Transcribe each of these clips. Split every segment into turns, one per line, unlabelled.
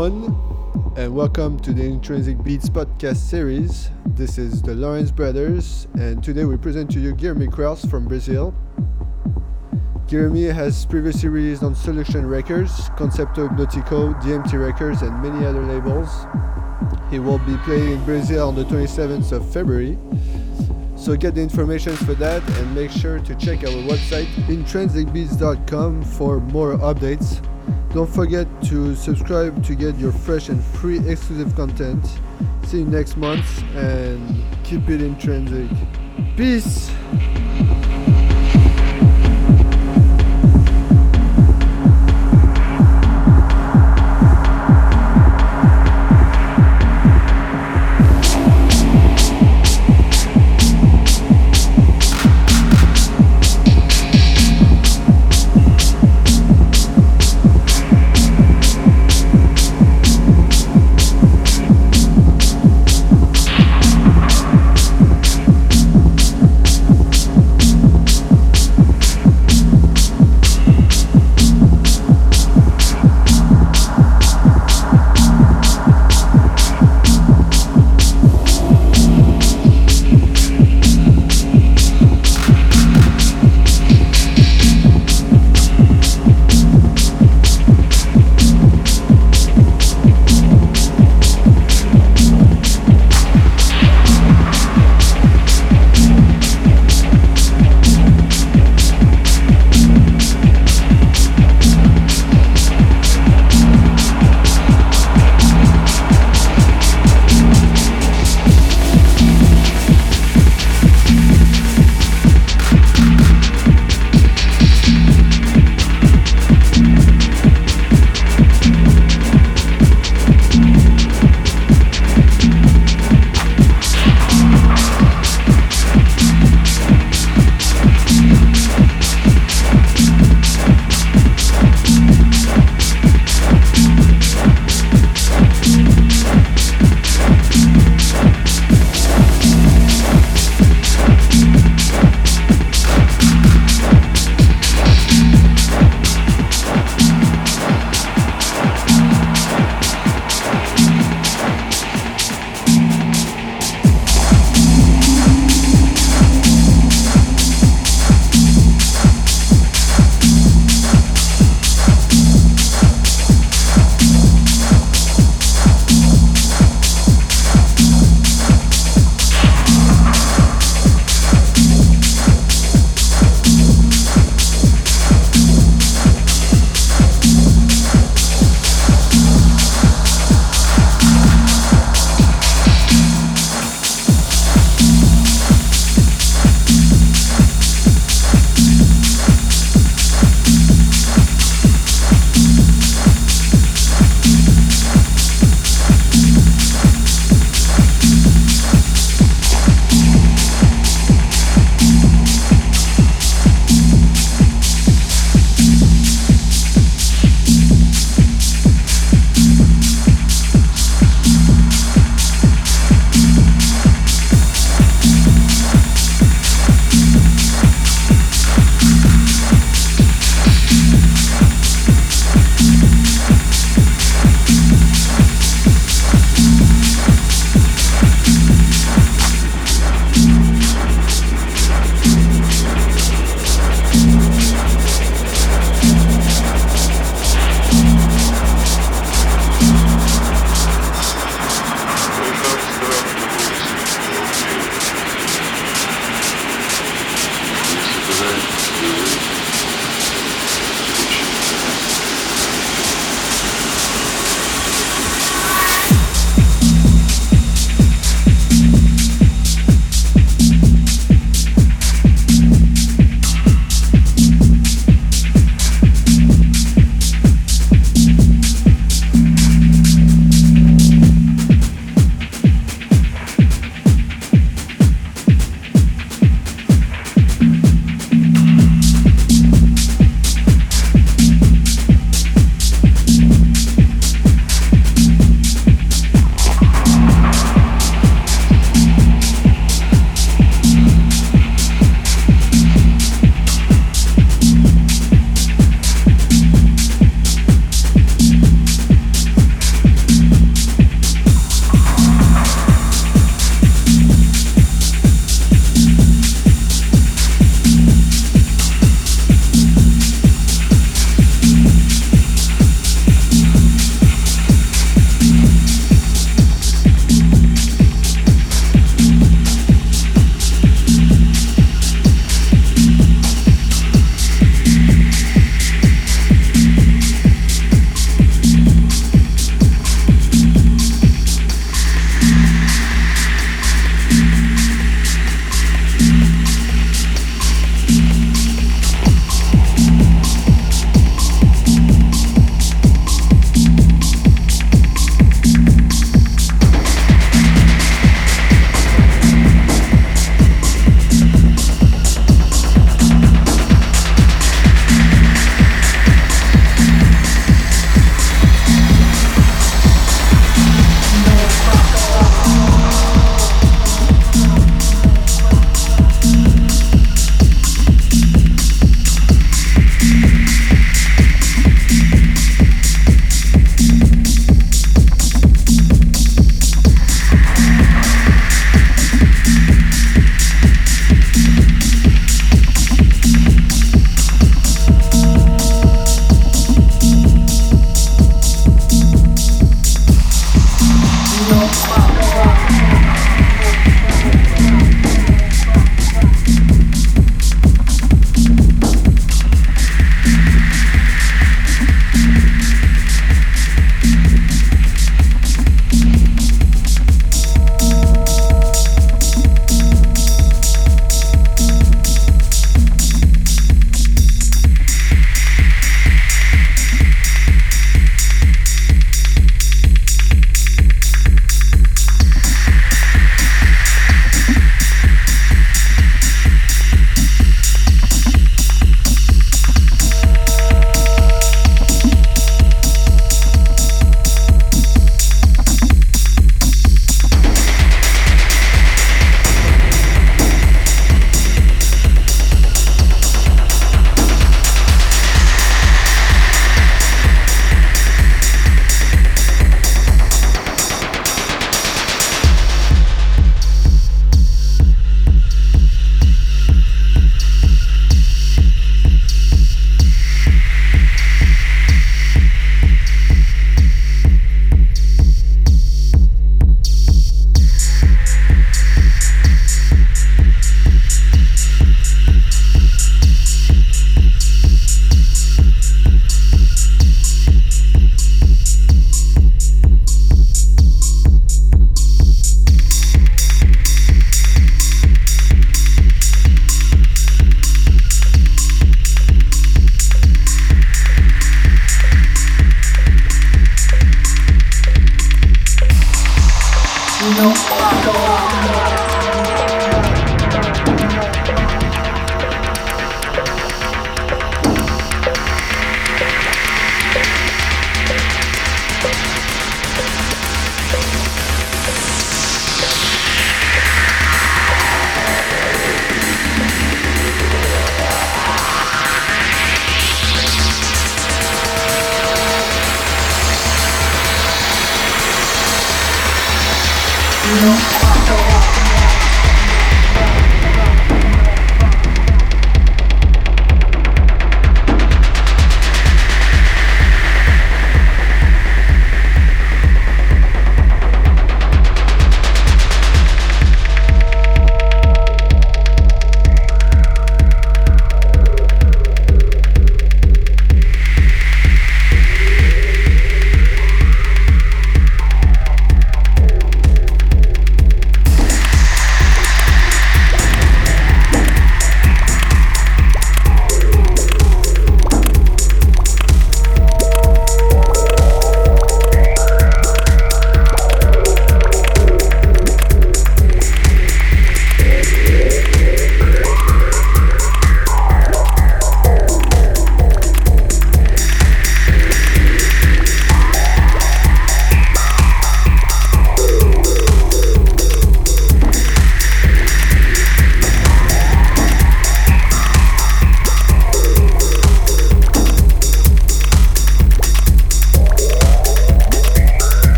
Everyone, and welcome to the Intrinsic Beats podcast series. This is the Lawrence Brothers, and today we present to you Guilherme Kraus from Brazil. Guilherme has previously released on Solution Records, Concepto Hipnotico, DMT Records, and many other labels. He will be playing in Brazil on the 27th of February. So get the information for that and make sure to check our website intrinsicbeats.com for more updates. Don't forget to subscribe to get your fresh and free exclusive content. See you next month and keep it intrinsic. Peace!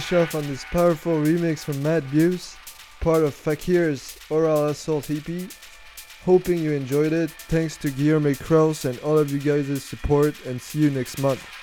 Finish off on this powerful remix from Matt Buse, part of Fakir's Oral Assault EP. Hoping you enjoyed it. Thanks to Guillermo Kraus and all of you guys' support and see you next month.